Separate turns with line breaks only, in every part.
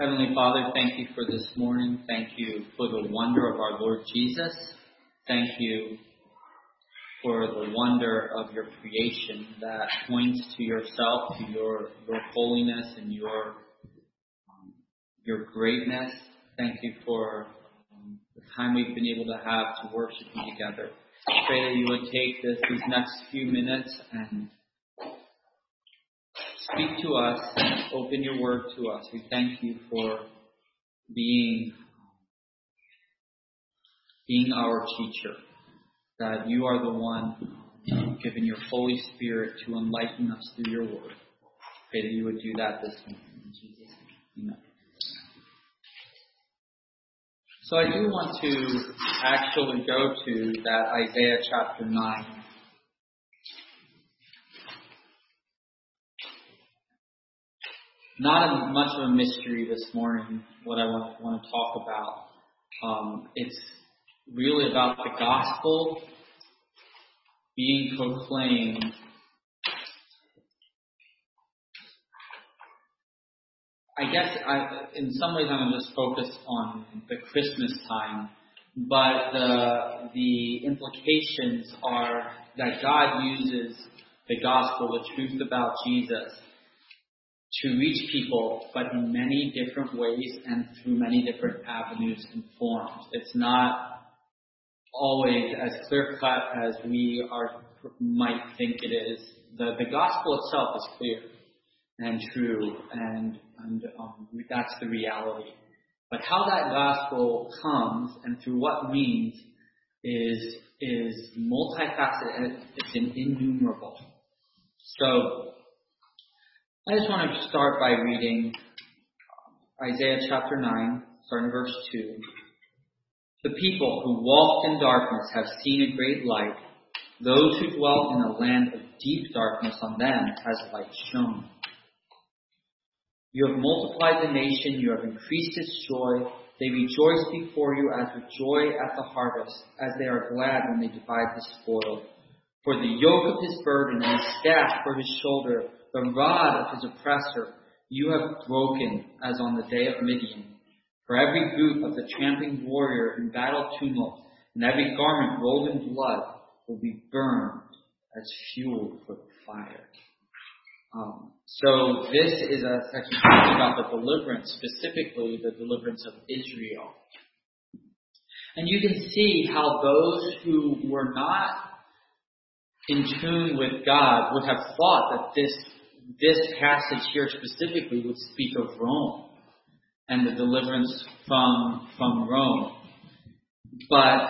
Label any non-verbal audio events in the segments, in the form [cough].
Heavenly Father, thank you for this morning. Thank you for the wonder of our Lord Jesus. Thank you for the wonder of your creation that points to yourself, to your, your holiness and your, um, your greatness. Thank you for um, the time we've been able to have to worship you together. I pray that you would take this, these next few minutes and speak to us, open your word to us. We thank you for being being our teacher that you are the one given your Holy Spirit to enlighten us through your word. Pray that you would do that this morning. In Jesus' name. Amen. So I do want to actually go to that Isaiah chapter 9. Not much of a mystery this morning, what I want, want to talk about. Um, it's really about the gospel being proclaimed I guess I, in some ways I'm just focused on the Christmas time, but the the implications are that God uses the gospel, the truth about Jesus, to reach people, but in many different ways and through many different avenues and forms. It's not always as clear cut as we are might think it is. The the gospel itself is clear and true, and and um, that's the reality. But how that gospel comes and through what means is is multifaceted. It's an innumerable. So I just want to start by reading um, Isaiah chapter 9, starting verse 2. The people who walked in darkness have seen a great light. Those who dwelt in a land of deep darkness, on them has light shone. You have multiplied the nation, you have increased its joy. They rejoice before you as with joy at the harvest, as they are glad when they divide the spoil. For the yoke of his burden and his staff for his shoulder, the rod of his oppressor, you have broken as on the day of Midian. For every boot of the tramping warrior in battle tumult, and every garment rolled in blood will be burned as fuel for the fire. Um, so this is a section talking about the deliverance, specifically the deliverance of Israel. And you can see how those who were not in tune with God would have thought that this this passage here specifically would speak of Rome and the deliverance from, from Rome. But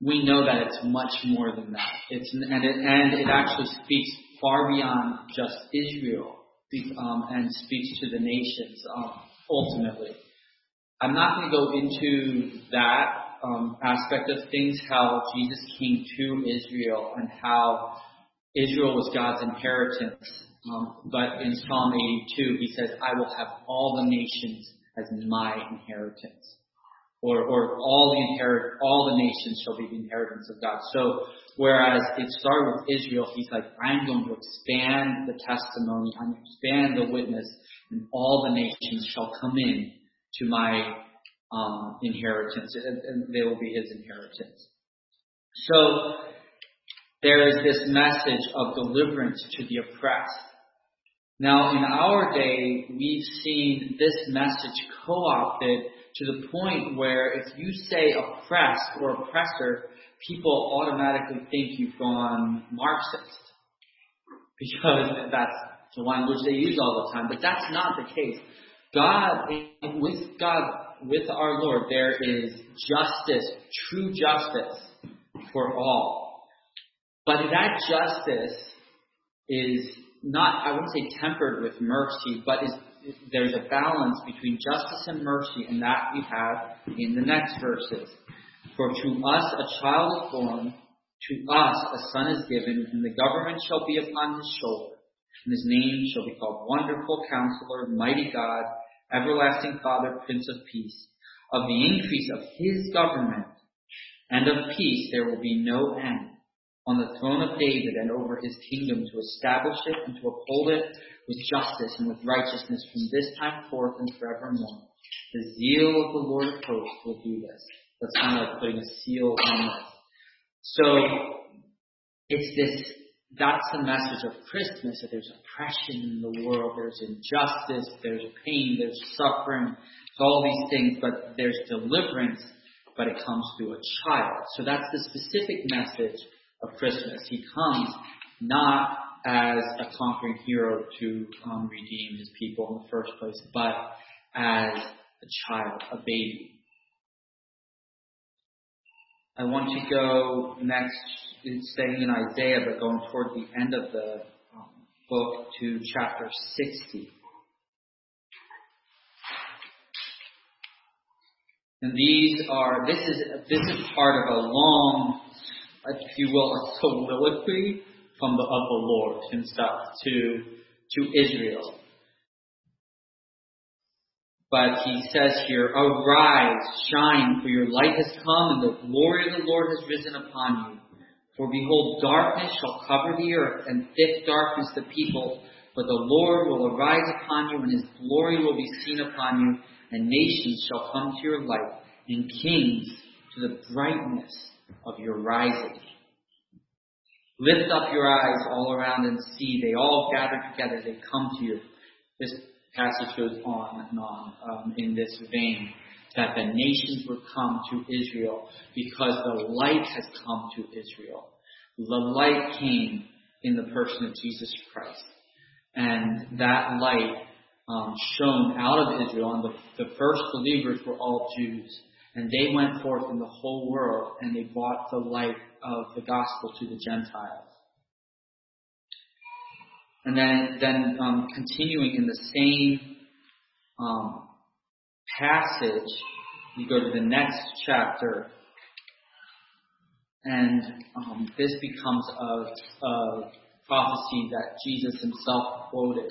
we know that it's much more than that. It's, and, it, and it actually speaks far beyond just Israel um, and speaks to the nations um, ultimately. I'm not going to go into that um, aspect of things, how Jesus came to Israel and how Israel was God's inheritance um, but in Psalm 82, he says, I will have all the nations as my inheritance. Or, or all the inherit, all the nations shall be the inheritance of God. So, whereas it started with Israel, he's like, I'm going to expand the testimony, I'm going to expand the witness, and all the nations shall come in to my um, inheritance, and, and they will be his inheritance. So, there is this message of deliverance to the oppressed. Now, in our day, we've seen this message co-opted to the point where if you say oppressed or oppressor, people automatically think you've gone Marxist. Because that's the language they use all the time. But that's not the case. God, with God, with our Lord, there is justice, true justice for all. But that justice is not, I wouldn't say tempered with mercy, but is, there's a balance between justice and mercy, and that we have in the next verses. For to us a child is born, to us a son is given, and the government shall be upon his shoulder. And his name shall be called Wonderful Counselor, Mighty God, Everlasting Father, Prince of Peace. Of the increase of his government and of peace there will be no end on the throne of David and over his kingdom to establish it and to uphold it with justice and with righteousness from this time forth and forevermore. The zeal of the Lord of hosts will do this. That's kind of like putting a seal on it. So it's this that's the message of Christmas that there's oppression in the world, there's injustice, there's pain, there's suffering, all these things, but there's deliverance, but it comes through a child. So that's the specific message of Christmas. He comes not as a conquering hero to um, redeem his people in the first place, but as a child, a baby. I want to go next, staying in Isaiah, but going toward the end of the um, book to chapter 60. And these are, this is, this is part of a long, if you will, a soliloquy from the, of the Lord himself to, to Israel. But he says here, Arise, shine, for your light has come, and the glory of the Lord has risen upon you. For behold, darkness shall cover the earth, and thick darkness the people. But the Lord will arise upon you, and his glory will be seen upon you, and nations shall come to your light, and kings to the brightness of your rising. Lift up your eyes all around and see. They all gather together. They come to you. This passage goes on and on um, in this vein that the nations would come to Israel because the light has come to Israel. The light came in the person of Jesus Christ. And that light um, shone out of Israel, and the, the first believers were all Jews. And they went forth in the whole world, and they brought the light of the gospel to the Gentiles. And then, then um, continuing in the same um, passage, you go to the next chapter, and um, this becomes a, a, prophecy that Jesus himself quoted.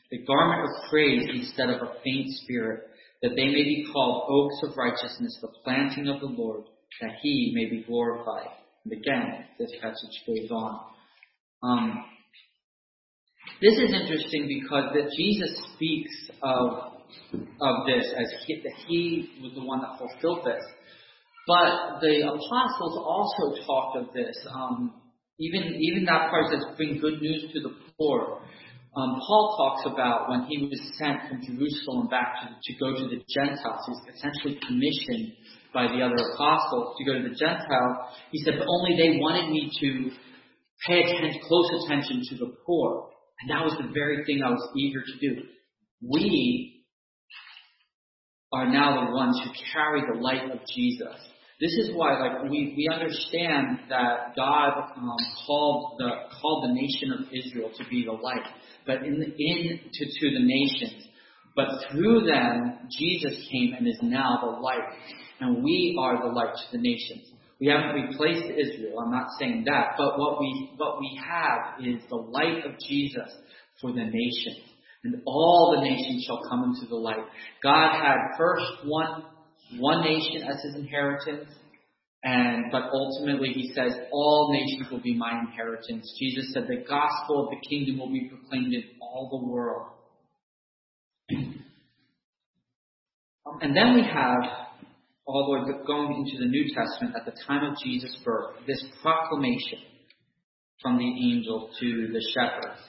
the garment of praise instead of a faint spirit, that they may be called oaks of righteousness, the planting of the Lord, that he may be glorified. And again, this passage goes on. Um, this is interesting because that Jesus speaks of of this as he, that he was the one that fulfilled this. But the apostles also talked of this. Um, even even that part says bring good news to the poor. Um, Paul talks about when he was sent from Jerusalem back to, to go to the Gentiles. He was essentially commissioned by the other apostles to go to the Gentiles. He said, but only they wanted me to pay attention, close attention to the poor. And that was the very thing I was eager to do. We are now the ones who carry the light of Jesus. This is why, like, we, we understand that God um, called the called the nation of Israel to be the light, but in the, in to, to the nations. But through them, Jesus came and is now the light, and we are the light to the nations. We haven't replaced Israel. I'm not saying that. But what we, what we have is the light of Jesus for the nations. And all the nations shall come into the light. God had first one, one nation as his inheritance. And, but ultimately he says, all nations will be my inheritance. Jesus said the gospel of the kingdom will be proclaimed in all the world. And then we have way going into the New Testament at the time of Jesus' birth, this proclamation from the angel to the shepherds.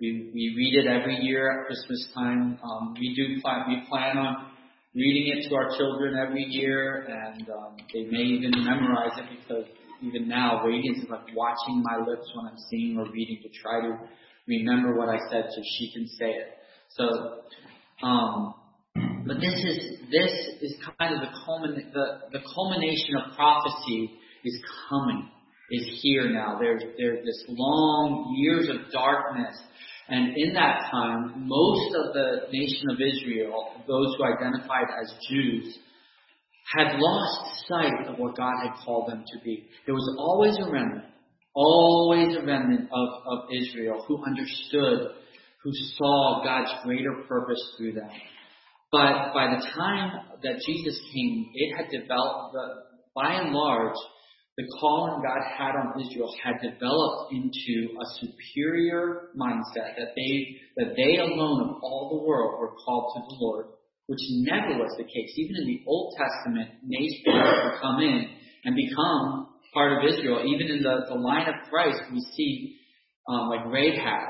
We, we read it every year at Christmas time. Um, we do plan, we plan on reading it to our children every year, and um, they may even memorize it because even now, radiance is like watching my lips when I'm singing or reading to try to remember what I said so she can say it. So, um, but this is this is kind of the culmin the, the culmination of prophecy is coming, is here now. There's there's this long years of darkness And in that time, most of the nation of Israel, those who identified as Jews, had lost sight of what God had called them to be. There was always a remnant, always a remnant of, of Israel who understood, who saw God's greater purpose through them. But by the time that Jesus came, it had developed, by and large, the calling God had on Israel had developed into a superior mindset that they that they alone of all the world were called to the Lord, which never was the case. Even in the Old Testament, nations would come in and become part of Israel. Even in the, the line of Christ, we see um, like Rahab,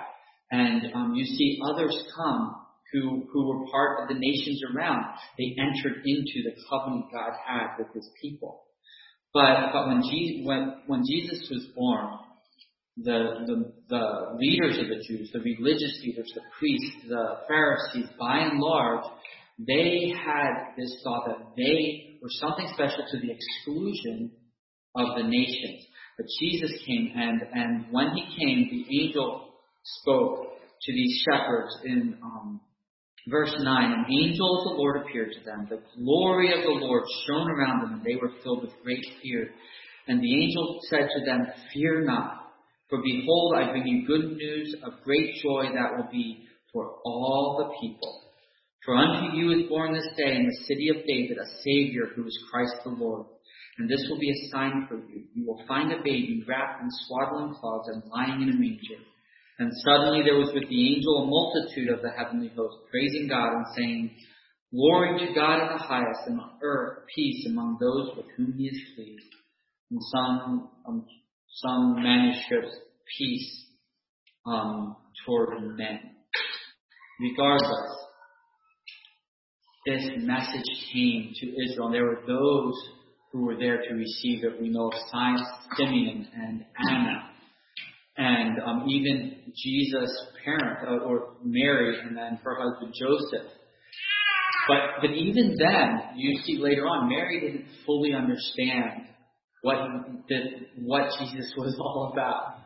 and um, you see others come who who were part of the nations around. They entered into the covenant God had with His people. But but when Jesus when when Jesus was born, the the the leaders of the Jews, the religious leaders, the priests, the Pharisees, by and large, they had this thought that they were something special to the exclusion of the nations. But Jesus came, and and when he came, the angel spoke to these shepherds in um, Verse 9, an angel of the Lord appeared to them. The glory of the Lord shone around them, and they were filled with great fear. And the angel said to them, Fear not, for behold, I bring you good news of great joy that will be for all the people. For unto you is born this day in the city of David a Savior who is Christ the Lord. And this will be a sign for you. You will find a baby wrapped in swaddling cloths and lying in a manger. And suddenly there was with the angel a multitude of the heavenly host, praising God and saying, Glory to God in the highest, and on earth peace among those with whom he is pleased. In some um, some manuscripts, peace um, toward men. Regardless, this message came to Israel, and there were those who were there to receive it. We know of Simeon and Anna and um, even Jesus' parent, uh, or Mary, and then her husband Joseph. But but even then, you see later on, Mary didn't fully understand what the, what Jesus [laughs] was all about.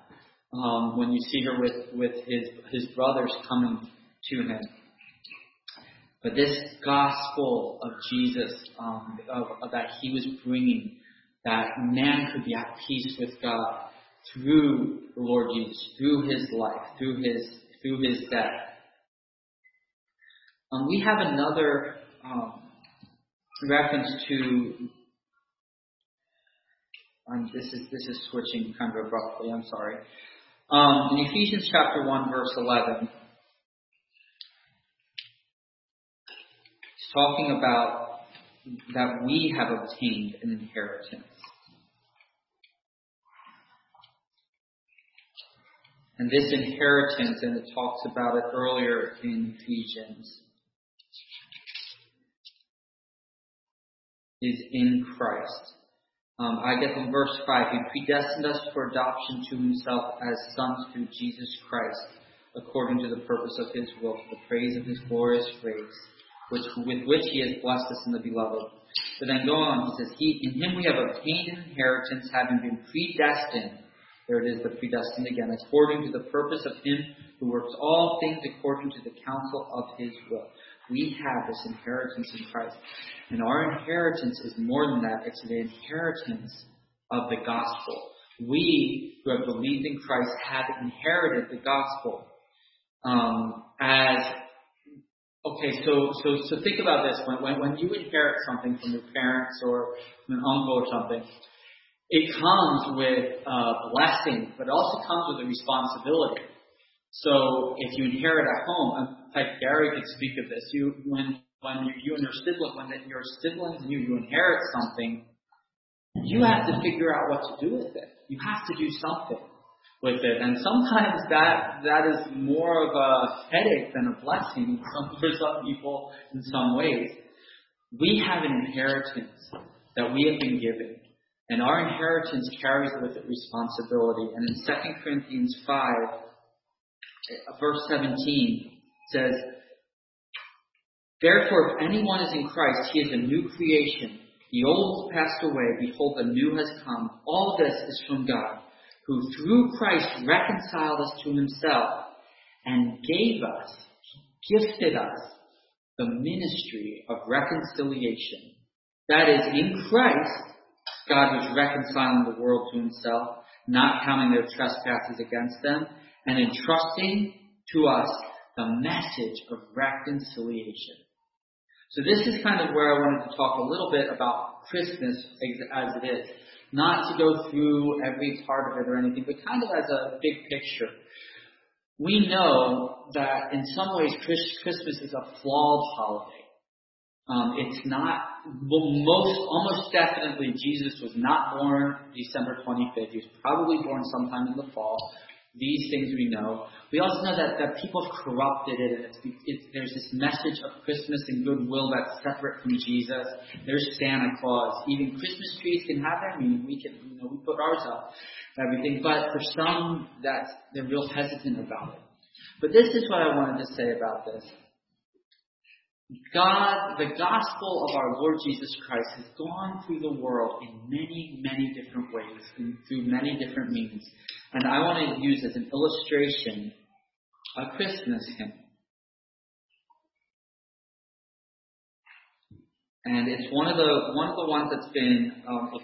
Um, when you see her with with his his brothers coming to him. But this gospel of Jesus, um, of, of that he was bringing, that man could be at peace with God, through the Lord Jesus, through his life, through his through his death. Um, we have another um, reference to. Um, this is this is switching kind of abruptly. I'm sorry. Um, in Ephesians chapter one, verse eleven, it's talking about that we have obtained an inheritance. And this inheritance, and it talks about it earlier in Ephesians, is in Christ. Um, I get from verse 5, He predestined us for adoption to Himself as sons through Jesus Christ, according to the purpose of His will, for the praise of His glorious grace, which, with which He has blessed us in the Beloved. But then go on, He says, he, In Him we have obtained an inheritance, having been predestined there it is, the predestined again, according to the purpose of Him who works all things according to the counsel of His will. We have this inheritance in Christ. And our inheritance is more than that. It's the inheritance of the gospel. We who have believed in Christ have inherited the gospel um, as okay. So so so think about this. When, when when you inherit something from your parents or from an uncle or something, it comes with a blessing, but it also comes with a responsibility. So if you inherit a home, um, like Gary could speak of this, you when when you and your sibling, when your siblings and you, you inherit something, you have to figure out what to do with it. You have to do something with it, and sometimes that that is more of a headache than a blessing [laughs] for some people in some ways. We have an inheritance that we have been given. And our inheritance carries with it responsibility. And in 2 Corinthians 5, verse 17, says, Therefore, if anyone is in Christ, he is a new creation. The old has passed away. Behold, the new has come. All this is from God, who through Christ reconciled us to himself and gave us, gifted us, the ministry of reconciliation. That is, in Christ, God was reconciling the world to himself, not counting their trespasses against them, and entrusting to us the message of reconciliation. So this is kind of where I wanted to talk a little bit about Christmas as it is. Not to go through every part of it or anything, but kind of as a big picture. We know that in some ways Christmas is a flawed holiday. Um, it's not, most, almost definitely Jesus was not born December 25th. He was probably born sometime in the fall. These things we know. We also know that, that people have corrupted it, and it's, it's, there's this message of Christmas and goodwill that's separate from Jesus. There's Santa Claus. Even Christmas trees can have their I meaning. We can, you know, we put ours up, everything. But for some, that they're real hesitant about it. But this is what I wanted to say about this. God, the gospel of our Lord Jesus Christ has gone through the world in many, many different ways, and through many different means. And I want to use as an illustration a Christmas hymn. And it's one of the one of the ones that's been, um, if,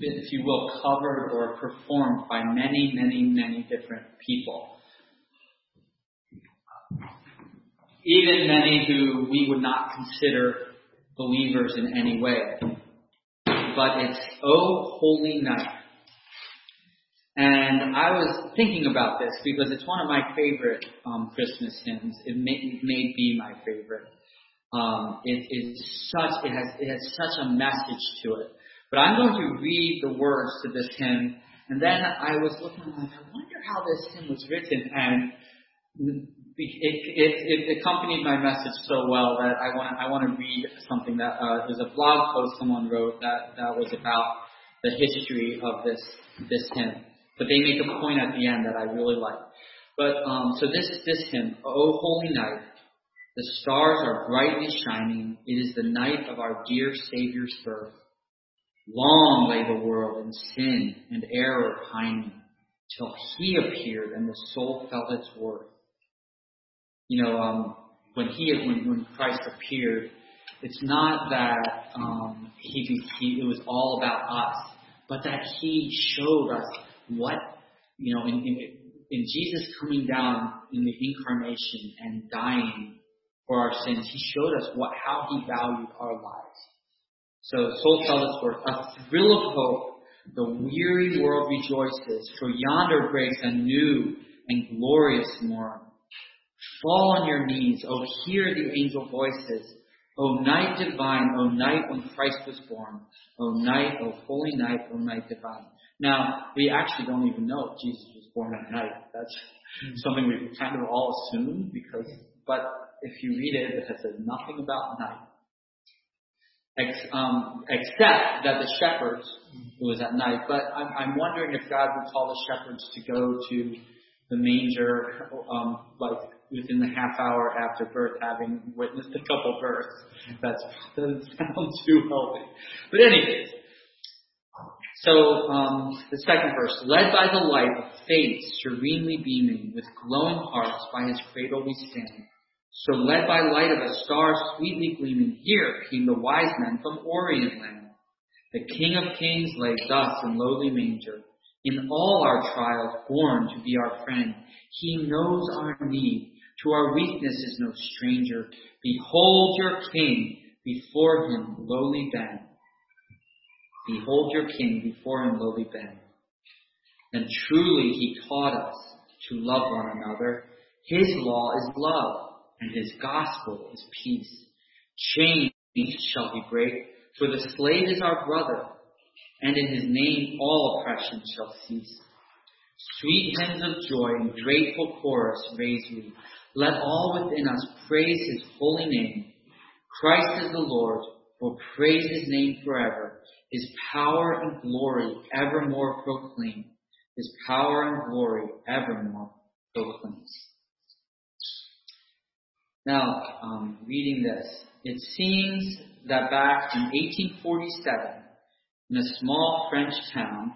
if you will, covered or performed by many, many, many different people. Even many who we would not consider believers in any way. But it's Oh Holy Night. And I was thinking about this because it's one of my favorite um, Christmas hymns. It may, it may be my favorite. Um, it is such it has it has such a message to it. But I'm going to read the words to this hymn, and then I was looking like I wonder how this hymn was written, and it, it, it, accompanied my message so well that I want I want to read something that uh, there's a blog post someone wrote that that was about the history of this this hymn. But they make a point at the end that I really like. But um, so this this hymn, O Holy Night, the stars are brightly shining. It is the night of our dear Savior's birth. Long lay the world in sin and error pining, till He appeared and the soul felt its worth you know, um, when he when, when Christ appeared, it's not that um, he, he it was all about us, but that he showed us what you know in, in, in Jesus coming down in the incarnation and dying for our sins. He showed us what how he valued our lives. So soul its worth. A thrill of hope. The weary world rejoices, for yonder breaks a new and glorious morn. Fall on your knees. Oh, hear the angel voices. O night divine, O night when Christ was born. O night, O holy night, O night divine. Now, we actually don't even know Jesus was born at night. That's mm-hmm. something we kind of all assume because, but if you read it, it says nothing about night. Ex, um, except that the shepherds, it was at night. But I'm, I'm wondering if God would call the shepherds to go to the manger, um, like within the half hour after birth, having witnessed a couple births. [laughs] That doesn't sound [laughs] too healthy. But anyways, so um, the second verse, led by the light of faith serenely beaming, with glowing hearts by his cradle we stand. So led by light of a star sweetly gleaming, here came the wise men from Orient land. The King of Kings lay thus in lowly manger. In all our trials, born to be our friend, he knows our need to our weakness is no stranger. Behold your King, before him lowly bend. Behold your King, before him lowly bend. And truly he taught us to love one another. His law is love, and his gospel is peace. Chains shall he break, for the slave is our brother, and in his name all oppression shall cease. Sweet hymns of joy and grateful chorus raise we. Let all within us praise his holy name. Christ is the Lord, for praise his name forever. His power and glory evermore proclaim. His power and glory evermore proclaims. Now, um, reading this, it seems that back in 1847, in a small French town,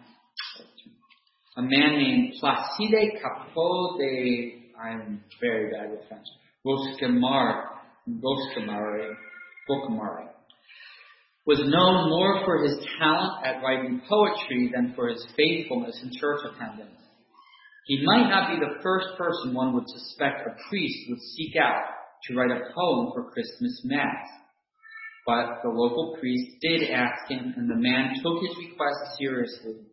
a man named Placide Cappeau de I am very bad with French. Roscamar, Roscamare, Rocamare, was known more for his talent at writing poetry than for his faithfulness in church attendance. He might not be the first person one would suspect a priest would seek out to write a poem for Christmas Mass. But the local priest did ask him, and the man took his request seriously.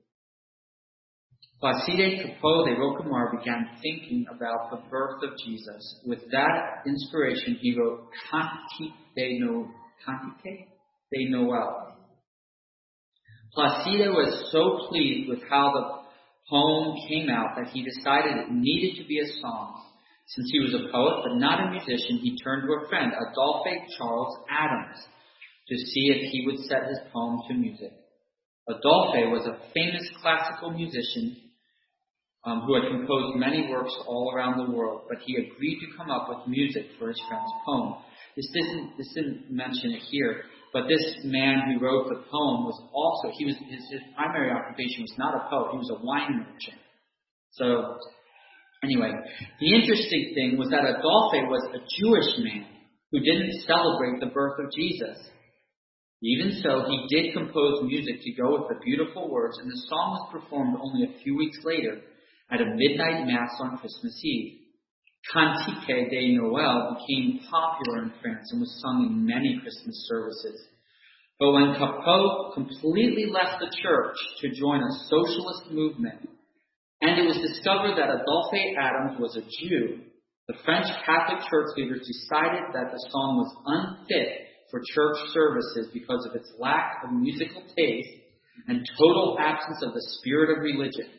Placide Cappeau de Rocamar began thinking about the birth of Jesus. With that inspiration, he wrote Cantique de, no, Cantique de Noël. Placide was so pleased with how the poem came out that he decided it needed to be a song. Since he was a poet but not a musician, he turned to a friend, Adolphe Charles Adams, to see if he would set his poem to music. Adolphe was a famous classical musician um, who had composed many works all around the world, but he agreed to come up with music for his friend's poem. This didn't, this didn't mention it here, but this man who wrote the poem was also, he was, his, his primary occupation was not a poet, he was a wine merchant. So, anyway, the interesting thing was that Adolphe was a Jewish man who didn't celebrate the birth of Jesus. Even so, he did compose music to go with the beautiful words, and the song was performed only a few weeks later at a midnight mass on Christmas Eve. Cantique de Noël became popular in France and was sung in many Christmas services. But when Cappeau completely left the church to join a socialist movement, and it was discovered that Adolphe Adams was a Jew, the French Catholic church leaders decided that the song was unfit for church services because of its lack of musical taste and total absence of the spirit of religion.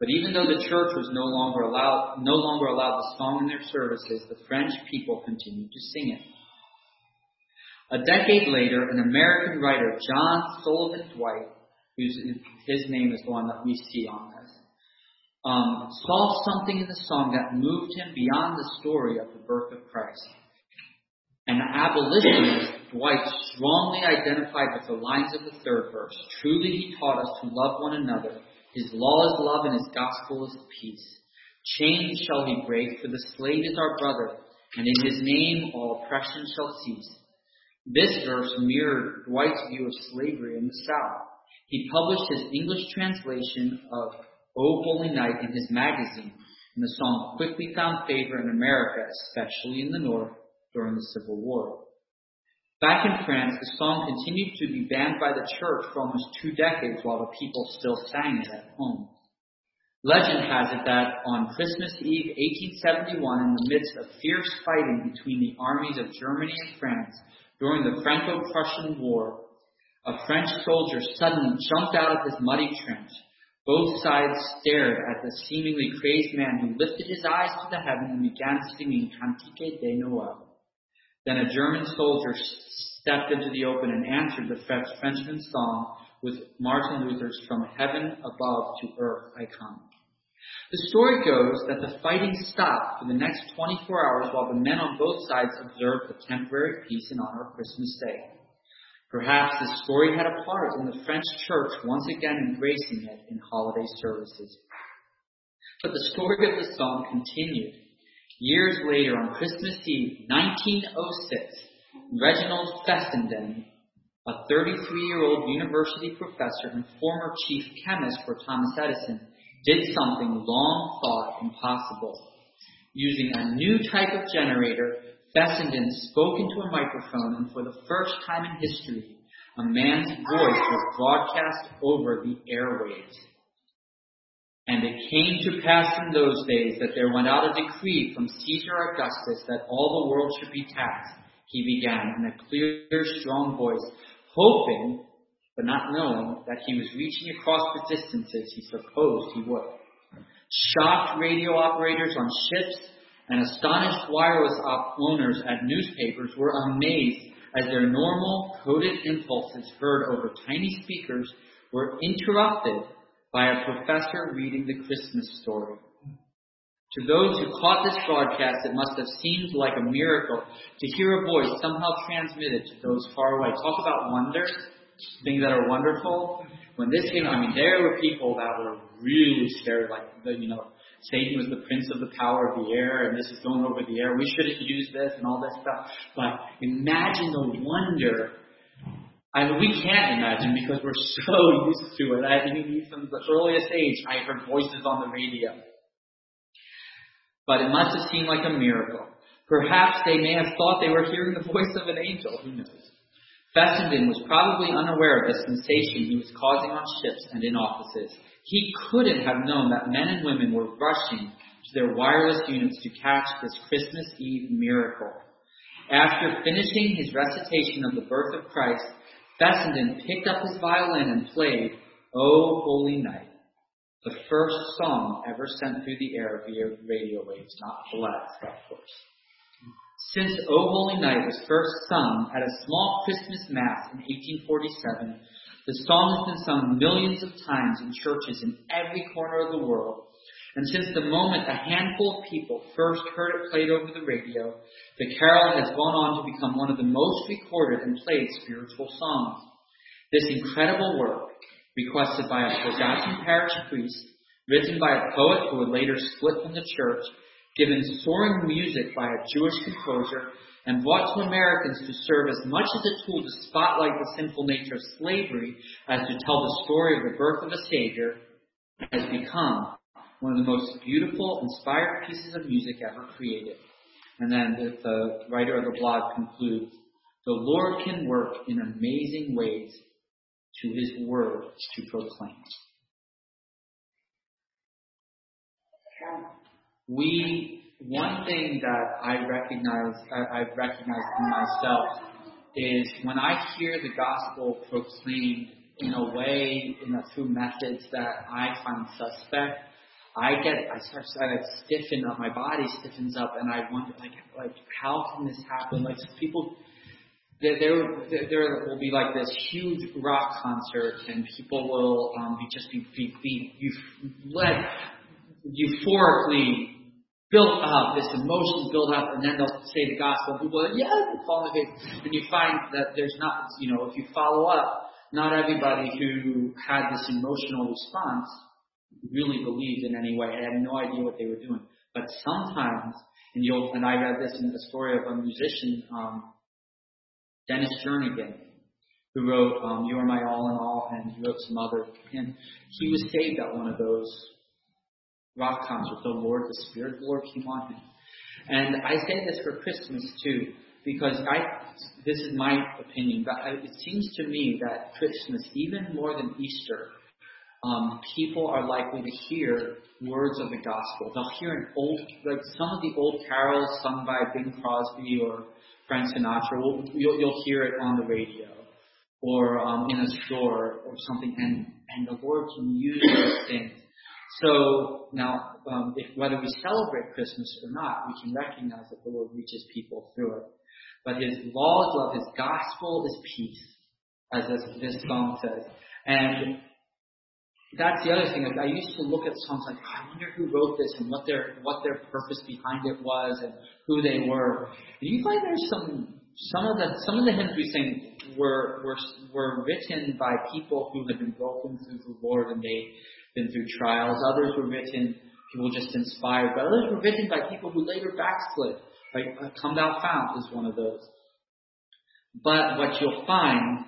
But even though the church was no longer allowed, no longer allowed the song in their services, the French people continued to sing it. A decade later, an American writer, John Sullivan Dwight, whose his name is the one that we see on this, um, saw something in the song that moved him beyond the story of the birth of Christ. An abolitionist, Dwight strongly identified with the lines of the third verse. Truly he taught us to love one another his law is love and his gospel is peace. Chains shall he break, for the slave is our brother, and in his name all oppression shall cease. This verse mirrored Dwight's view of slavery in the South. He published his English translation of O Holy Night in his magazine, and the song quickly found favor in America, especially in the North, during the Civil War. Back in France, the song continued to be banned by the church for almost two decades while the people still sang it at home. Legend has it that on Christmas Eve 1871, in the midst of fierce fighting between the armies of Germany and France during the Franco-Prussian War, a French soldier suddenly jumped out of his muddy trench. Both sides stared at the seemingly crazed man who lifted his eyes to the heaven and began singing Cantique de Noël. Then a German soldier stepped into the open and answered the Frenchman's song with Martin Luther's From Heaven Above to Earth I Come. The story goes that the fighting stopped for the next 24 hours while the men on both sides observed a temporary peace in honor of Christmas Day. Perhaps this story had a part in the French church once again embracing it in holiday services. But the story of the song continued. Years later, on Christmas Eve, 1906, Reginald Fessenden, a 33-year-old university professor and former chief chemist for Thomas Edison, did something long thought impossible. Using a new type of generator, Fessenden spoke into a microphone, and for the first time in history, a man's voice was broadcast over the airwaves. And it came to pass in those days that there went out a decree from Caesar Augustus that all the world should be taxed. He began in a clear, strong voice, hoping, but not knowing, that he was reaching across the distances he supposed he would. Shocked radio operators on ships and astonished wireless owners at newspapers were amazed as their normal coded impulses heard over tiny speakers were interrupted by a professor reading the Christmas story. To those who caught this broadcast, it must have seemed like a miracle to hear a voice somehow transmitted to those far away. Talk about wonder, things that are wonderful. When this came, I mean, there were people that were really scared, like, you know, Satan was the prince of the power of the air, and this is going over the air. We shouldn't use this and all this stuff. But imagine the wonder. I mean, we can't imagine because we're [laughs] so used to it. I mean, from the earliest age, I heard voices on the radio. But it must have seemed like a miracle. Perhaps they may have thought they were hearing the voice of an angel. Who knows? Fessenden was probably unaware of the sensation he was causing on ships and in offices. He couldn't have known that men and women were rushing to their wireless units to catch this Christmas Eve miracle. After finishing his recitation of the birth of Christ, Fessenden picked up his violin and played, O Holy Night, the first song ever sent through the air via radio waves, not blessed, of course. Since O Holy Night was first sung at a small Christmas Mass in 1847, the song has been sung millions of times in churches in every corner of the world. And since the moment a handful of people first heard it played over the radio, the carol has gone on to become one of the most recorded and played spiritual songs. This incredible work, requested by a forgotten parish priest, written by a poet who would later split from the church, given soaring music by a Jewish composer, and brought to Americans to serve as much as a tool to spotlight the sinful nature of slavery as to tell the story of the birth of a Savior, has become one of the most beautiful, inspired pieces of music ever created. And then the writer of the blog concludes, the Lord can work in amazing ways to his word to proclaim. we one thing that I recognize I, I've recognized in myself is when I hear the gospel proclaimed in a way, in a through methods that I find suspect, I get I start to stiffen up, my body stiffens up, and I wonder like like how can this happen? Like people. There, there, there will be like this huge rock concert, and people will um, be just be, be, be you've led euphorically built up, this emotion built up, and then they'll say the gospel, and people are like, yeah, they fall in the. And you find that there's not, you know, if you follow up, not everybody who had this emotional response really believed in any way. I had no idea what they were doing. But sometimes, and you'll, and I read this in the story of a musician, um, Dennis Jernigan, who wrote um, "You Are My All in All," and he wrote some other, and he was saved at one of those rock concert, the Lord, the Spirit of the Lord came on him. And I say this for Christmas too, because I, this is my opinion, but it seems to me that Christmas, even more than Easter, um, people are likely to hear words of the gospel. They'll hear an old, like some of the old carols sung by Bing Crosby or Frank Sinatra. You'll, you'll hear it on the radio or um, in a store or something, and and the Lord can use those things so now, um, if, whether we celebrate Christmas or not, we can recognize that the Lord reaches people through it. But His law is love, His gospel is peace, as this, this song says. And that's the other thing. Like I used to look at songs like, I wonder who wrote this and what their what their purpose behind it was and who they were. And you find there's some some of the some of the hymns we sing were were were written by people who had been broken through the Lord and they been through trials. Others were written, people just inspired. But others were written by people who later backslid. Like uh, Come Thou Fount is one of those. But what you'll find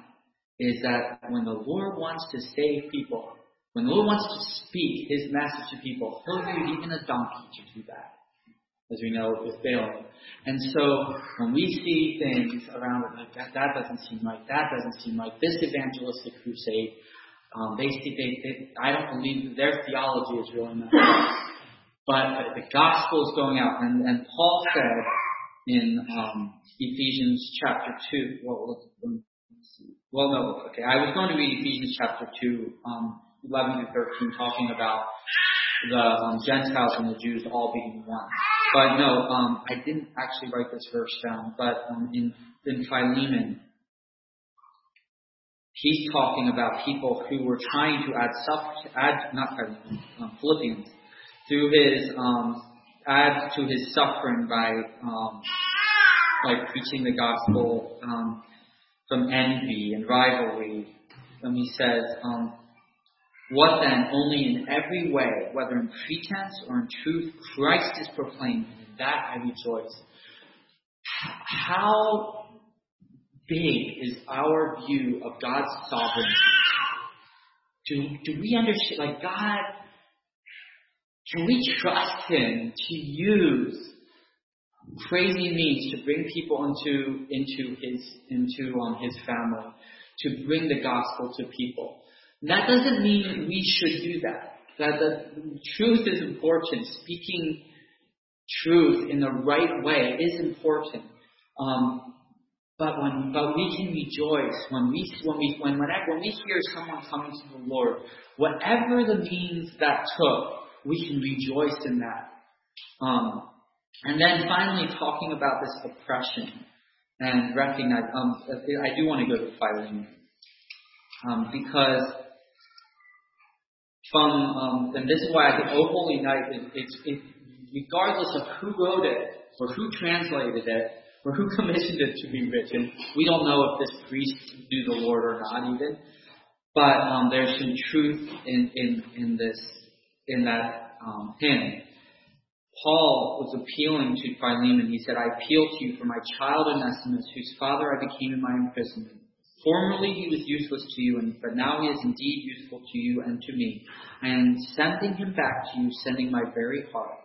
is that when the Lord wants to save people, when the Lord wants to speak His message to people, He'll use even a donkey to do that, as we know with Balaam. And so when we see things around like that, that doesn't seem right, that doesn't seem right, this evangelistic crusade, um, they, they, they, I don't believe their theology is really not. But the gospel is going out, and, and Paul said in um, Ephesians chapter two. Well, well, no, okay. I was going to read Ephesians chapter two, um, eleven to thirteen, talking about the um, Gentiles and the Jews all being one. But no, um, I didn't actually write this verse down. But um, in in Philemon, he's talking about people who were trying to add suff- add not um, Philippians through his um, add to his suffering by um, by preaching the gospel um, from envy and rivalry. And he says, um, What then? Only in every way, whether in pretense or in truth, Christ is proclaimed, and in that I rejoice. How big is our view of God's sovereignty? Do, do we understand, like God, can we trust Him to use crazy means to bring people into, into His, into um, His family, to bring the gospel to people? That doesn't mean we should do that. That the truth is important. Speaking truth in the right way is important. Um, but when but we can rejoice when we when we when whenever, when we hear someone coming to the Lord, whatever the means that took, we can rejoice in that. Um, and then finally, talking about this oppression and recognize. Um, I do want to go to Philemon um, because from um, and this is why I think O Holy Night is it's it, regardless of who wrote it or who translated it or who [laughs] commissioned it to be written. We don't know if this priest knew the Lord or not even. But um, there's some truth in, in, in this in that um, hymn. Paul was appealing to Philemon. He said, I appeal to you for my child Onesimus, whose father I became in my imprisonment. Formerly he was useless to you, and, but now he is indeed useful to you and to me. I am sending him back to you, sending my very heart.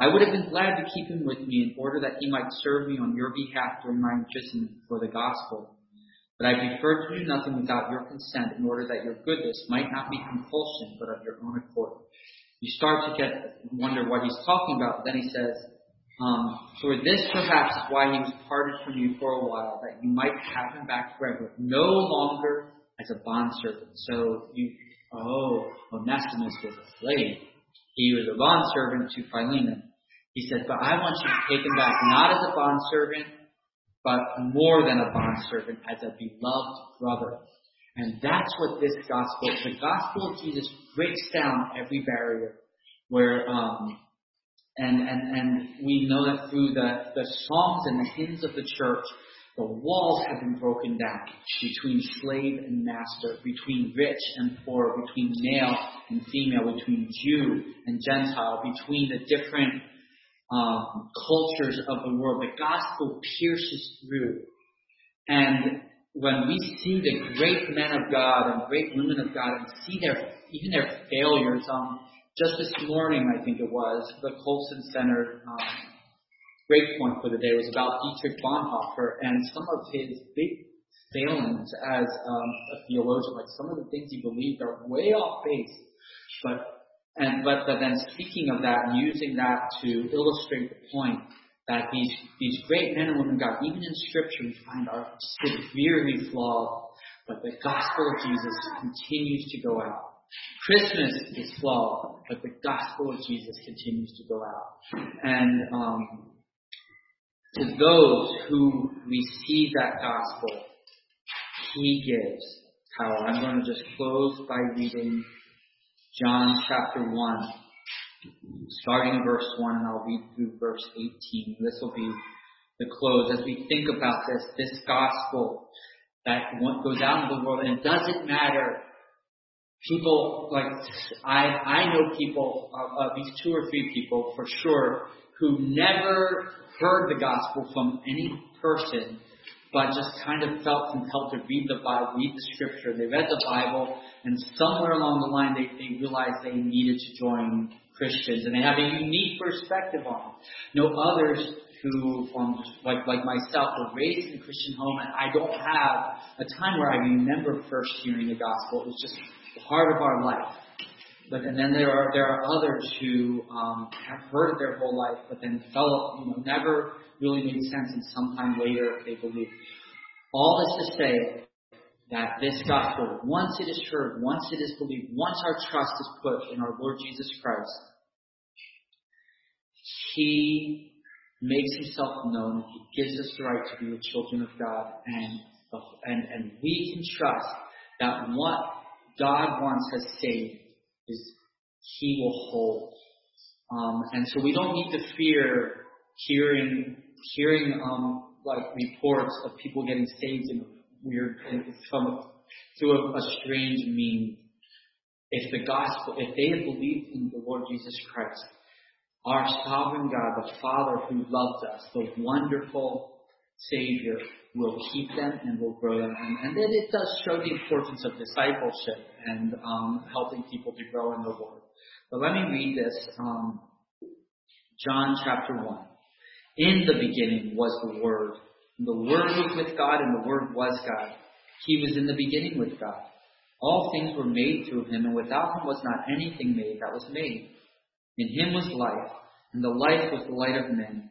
I would have been glad to keep him with me in order that he might serve me on your behalf during my imprisonment for the gospel. But I prefer to do nothing without your consent in order that your goodness might not be compulsion, but of your own accord. You start to get wonder what he's talking about. Then he says, um, For this perhaps is why he was parted from you for a while, that you might have him back forever, no longer as a bondservant. So you, oh, Onesimus was a slave. He was a bondservant to Philemon. He says, But I want you to take him back not as a bondservant, but more than a bondservant, as a beloved brother. And that's what this gospel, the gospel of Jesus breaks down every barrier where, um, and, we know that through the, the songs and the hymns of the church, the walls have been broken down between slave and master, between rich and poor, between male and female, between Jew and Gentile, between the different um, cultures of the world. The gospel pierces through. And when we see the great men of God and great women of God and see their even their failures, um, just this morning I think it was the Colson Center um, great point for the day was about Dietrich Bonhoeffer and some of his big failings as um, a theologian. Like some of the things he believed are way off base, but and but, but then speaking of that and using that to illustrate the point that these these great men and women God, even in Scripture, we find are severely flawed, but the gospel of Jesus continues to go out. Christmas is flawed, but the gospel of Jesus continues to go out. And um, to those who receive that gospel, He gives power. I'm going to just close by reading John chapter 1, starting verse 1, and I'll read through verse 18. This will be the close as we think about this, this gospel that goes out in the world, and it doesn't matter. People like I, I know people, uh, uh, these two or three people for sure, who never heard the gospel from any person but just kind of felt compelled to read the Bible, read the scripture. They read the Bible, and somewhere along the line they, they realized they needed to join Christians, and they have a unique perspective on it. No others who, um, like like myself, were raised in a Christian home, and I don't have a time where I remember first hearing the gospel. It was just part of our life. But and then there are there are others who um, have heard it their whole life, but then felt you know never really made sense, and sometime later they believe. All this to say that this gospel, once it is heard, once it is believed, once our trust is put in our Lord Jesus Christ, He makes Himself known. He gives us the right to be the children of God, and and and we can trust that what God wants us saved is He will hold. Um, and so we don't need to fear hearing hearing um, like reports of people getting saved in weird from through a, a strange means. if the gospel, if they had believed in the Lord Jesus Christ, our sovereign God, the Father who loves us, the wonderful Savior, will keep them and will grow them. And, and then it does show the importance of discipleship and um, helping people to grow in the Lord. But let me read this. Um, John chapter 1. In the beginning was the Word. The Word was with God, and the Word was God. He was in the beginning with God. All things were made through him, and without him was not anything made that was made. In him was life, and the life was the light of men.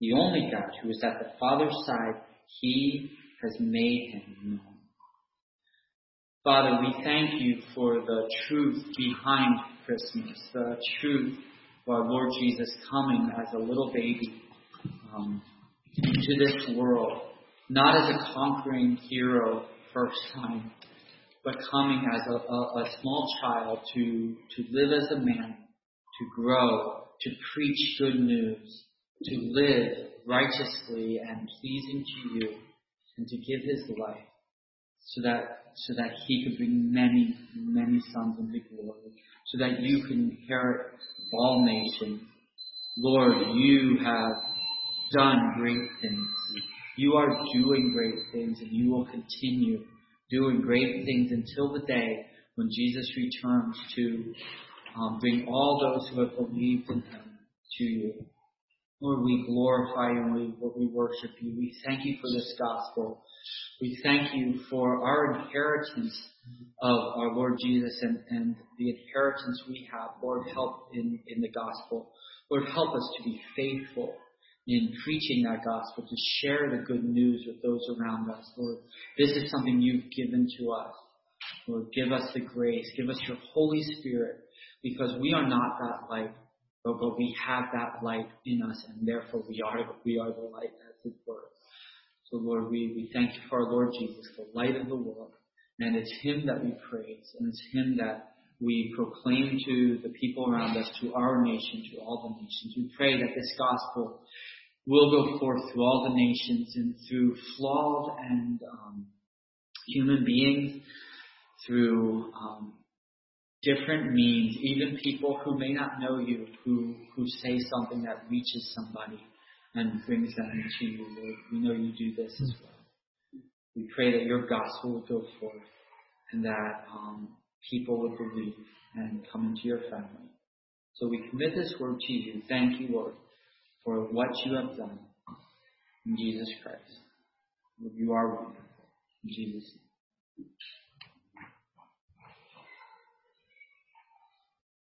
The only God who is at the Father's side, he has made him known. Father, we thank you for the truth behind Christmas, the truth of our Lord Jesus coming as a little baby um, into this world, not as a conquering hero first time, but coming as a, a, a small child to, to live as a man, to grow, to preach good news, to live righteously and pleasing to you, and to give his life so that so that he could bring many, many sons into glory, so that you can inherit all nations. Lord, you have done great things. You are doing great things, and you will continue doing great things until the day when Jesus returns to um, bring all those who have believed in him to you. Lord, we glorify you and we, we worship you. We thank you for this gospel. We thank you for our inheritance of our Lord Jesus and, and the inheritance we have. Lord, help in, in the gospel. Lord, help us to be faithful in preaching that gospel, to share the good news with those around us. Lord, this is something you've given to us. Lord, give us the grace. Give us your Holy Spirit because we are not that light, but, but we have that light in us and therefore we are, we are the light as it were. So Lord, we, we thank you for our Lord Jesus, the light of the world. And it's Him that we praise and it's Him that we proclaim to the people around us, to our nation, to all the nations. We pray that this gospel will go forth through all the nations and through flawed and um, human beings, through um, different means, even people who may not know you, who, who say something that reaches somebody and brings them into you, Lord. We know you do this as well. We pray that your gospel will go forth and that um, people would believe and come into your family. So we commit this word to you. Thank you, Lord for what you have done in Jesus Christ. You are wonderful. In Jesus' name.